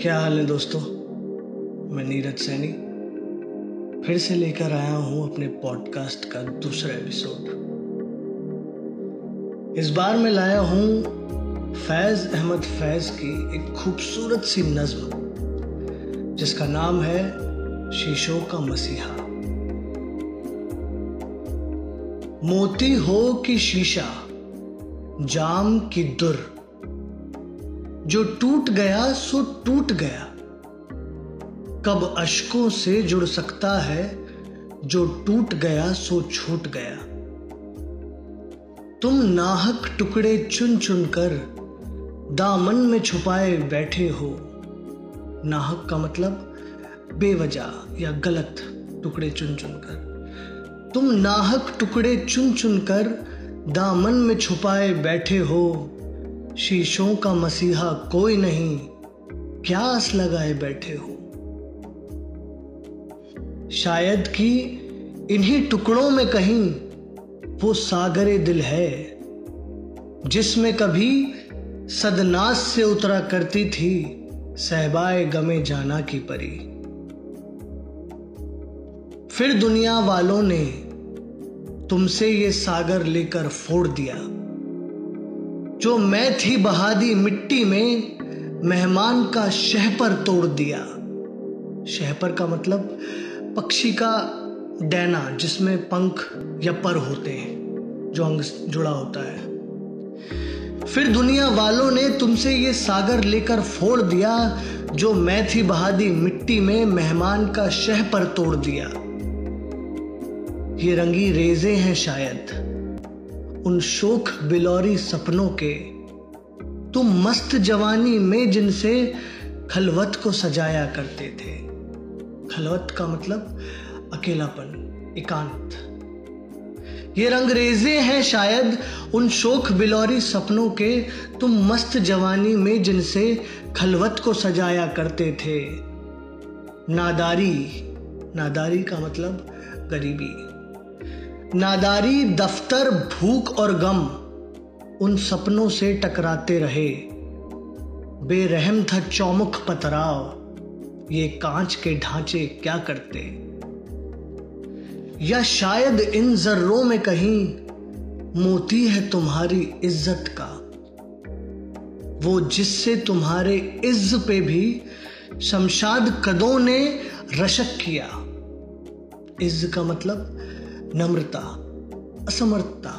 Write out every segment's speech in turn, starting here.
क्या हाल है दोस्तों? मैं नीरज सैनी फिर से लेकर आया हूँ अपने पॉडकास्ट का दूसरा एपिसोड इस बार मैं लाया हूँ फैज अहमद फैज की एक खूबसूरत सी नज्म, जिसका नाम है शीशों का मसीहा। मोती हो कि शीशा, जाम की दुर जो टूट गया, सो टूट गया। कब अशकों से जुड़ सकता है, जो टूट गया, सो छूट गया। तुम नाहक टुकड़े चुन चुन कर, दामन में छुपाए बैठे हो। नाहक का मतलब बेवजह या गलत टुकड़े चुन चुन कर। तुम नाहक टुकड़े चुन चुन कर, दामन में छुपाए बैठे हो। शीशों का मसीहा कोई नहीं। क्या लगाए बैठे हो। शायद कि इन्हीं टुकड़ों में कहीं वो सागरे दिल है, जिसमें कभी सदनास से उतरा करती थी सहबाए गमे जाना की परी। फिर दुनिया वालों ने तुमसे ये सागर लेकर फोड़ दिया। जो मैं थी बहादी मिट्टी में मेहमान का शहपर तोड़ दिया। शहपर का मतलब पक्षी का डैना, जिसमें पंख या पर होते हैं, जो अंग जुड़ा होता है। फिर दुनिया वालों ने तुमसे ये सागर लेकर फोड़ दिया, जो मैं थी बहादी मिट्टी में मेहमान का शह पर तोड़ दिया। ये रंगी रेजे हैं शायद। उन शोक बिलौरी सपनों के। तुम मस्त जवानी में जिनसे खलवत को सजाया करते थे। खलवत का मतलब अकेलापन, एकांत। ये रंगरेजे हैं शायद उन शोक बिलौरी सपनों के। तुम मस्त जवानी में जिनसे खलवत को सजाया करते थे। नादारी नादारी का मतलब गरीबी। नादारी, दफ्तर, भूख और गम, उन सपनों से टकराते रहे। बेरहम था चौमुख पतराव, ये कांच के ढांचे क्या करते? या शायद इन जर्रों में कहीं मोती है तुम्हारी इज़्ज़त का? वो जिससे तुम्हारे इज्ज पे भी शमशाद कदों ने रशक किया। इज्ज का मतलब नम्रता, असमर्थता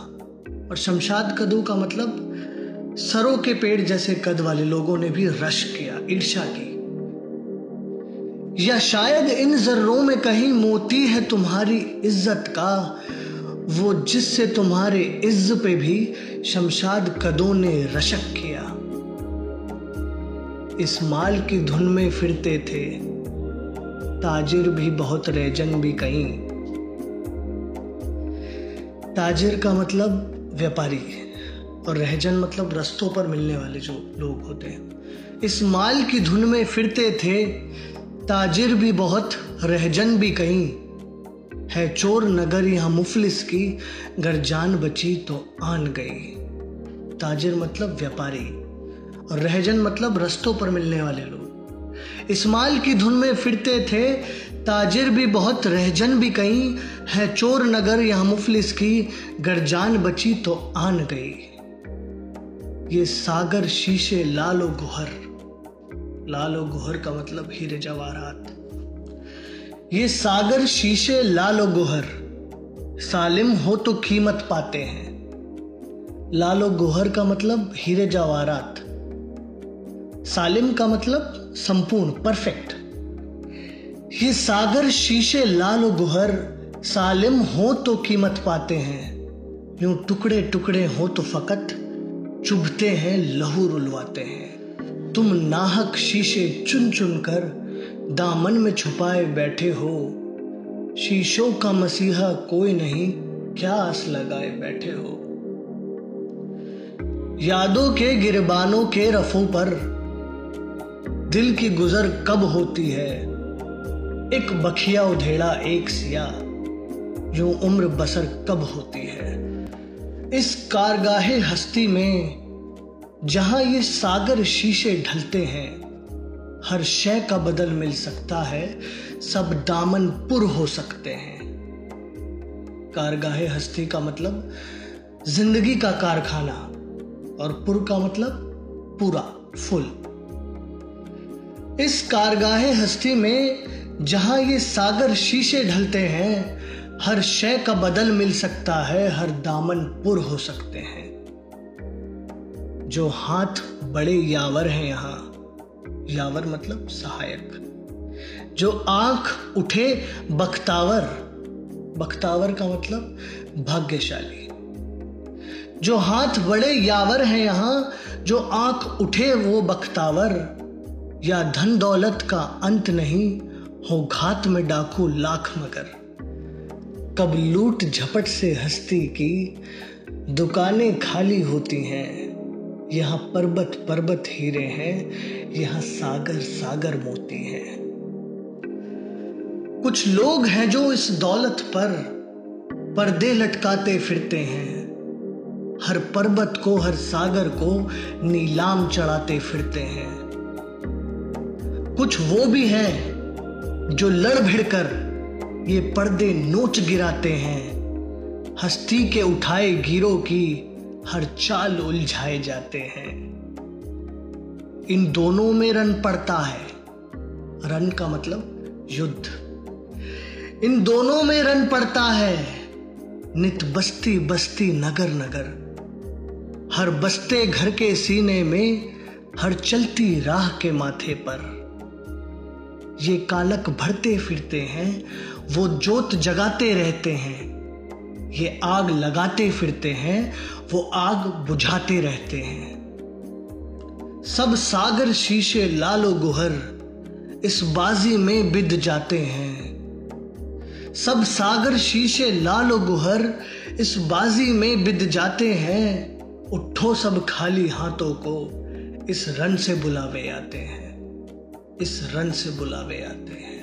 और शमशाद कदू का मतलब सरों के पेड़ जैसे कद वाले लोगों ने भी रश किया ईर्षा की। या शायद इन जर्रों में कहीं मोती है तुम्हारी इज़्ज़त का, वो जिससे तुम्हारे इज्ज पे भी शमशाद कदों ने रशक किया। इस माल की धुन में फिरते थे, ताजिर भी बहुत रेजन भी कहीं। ताजिर का मतलब व्यापारी और रहजन मतलब रस्तों पर मिलने वाले जो लोग होते हैं। इस माल की धुन में फिरते थे, ताजिर भी बहुत, रहजन भी कहीं। है चोर नगर यहाँ मुफलिस की घर जान बची तो आन गई। ताजिर मतलब व्यापारी और रहजन मतलब रस्तों पर मिलने वाले लोग। इस माल की धुन में फिरते थे, ताजिर भी बहुत, रहजन भी कहीं है। चोर नगर यहाँ मुफलिस की गरजान बची तो आन गई। ये सागर शीशे लालो गुहर। लालो गुहर का मतलब हीरे जवाहरात। ये सागर शीशे लालो गुहर। सालिम हो तो कीमत पाते हैं। लालो गुहर का मतलब हीरे जवाहरात। सालिम का मतलब संपूर्ण परफेक्ट ये सागर शीशे लाल गुहर सालिम हो तो कीमत पाते हैं, यूँ टुकड़े टुकड़े हो तो फकत चुभते हैं, लहू रुलवाते हैं। तुम नाहक शीशे चुन चुन कर दामन में छुपाए बैठे हो। शीशों का मसीहा कोई नहीं क्या आस लगाए बैठे हो। यादों के, गिरबानों के रफों पर दिल की गुजर कब होती है? एक बखिया उधेड़ा, एक सिया। यूँ उम्र बसर कब होती है? इस कारगाहे हस्ती में जहाँ ये सागर शीशे ढलते हैं, हर शय का बदल मिल सकता है, सब दामन पुर हो सकते हैं। कारगाहे हस्ती का मतलब ज़िंदगी का कारखाना, और पुर का मतलब पूरा, फुल। इस कारगाहे हस्ती में जहाँ ये सागर शीशे ढलते हैं, हर शय का बदल मिल सकता है, हर दामन पुर हो सकते हैं। जो हाथ बड़े यावर हैं यहाँ, यावर मतलब सहायक। जो आँख उठे बख्तावर बख्तावर का मतलब भाग्यशाली। जो हाथ बड़े यावर हैं यहाँ, जो आँख उठे वो बख्तावर या धन दौलत का अंत नहीं, हो घात में डाकू लाख मगर। कब लूट झपट से हस्ती की, दुकानें खाली होती हैं। यहाँ पर्वत पर्वत हीरे हैं, यहाँ सागर सागर मोती हैं। कुछ लोग हैं जो इस दौलत पर, पर्दे लटकाते फिरते हैं। हर पर्वत को, हर सागर को नीलाम चढ़ाते फिरते हैं। कुछ वो भी हैं जो लड़ भिड़ कर ये पर्दे नोच गिराते हैं। हस्ती के उठाए गिरों की हर चाल उलझाए जाते हैं। इन दोनों में रन पड़ता है। रन का मतलब युद्ध। इन दोनों में रन पड़ता है। नित बस्ती बस्ती नगर नगर। हर बस्ते घर के सीने में, हर चलती राह के माथे पर। ये कालक भरते फिरते हैं, वो जोत जगाते रहते हैं। ये आग लगाते फिरते हैं, वो आग बुझाते रहते हैं। सब सागर शीशे लालो गुहर, इस बाजी में बिद जाते हैं। सब सागर शीशे लालो गुहर, इस बाजी में बिद जाते हैं। उठो सब खाली हाथों को, इस रन से बुलावे आते हैं। इस रन से बुलावे आते हैं।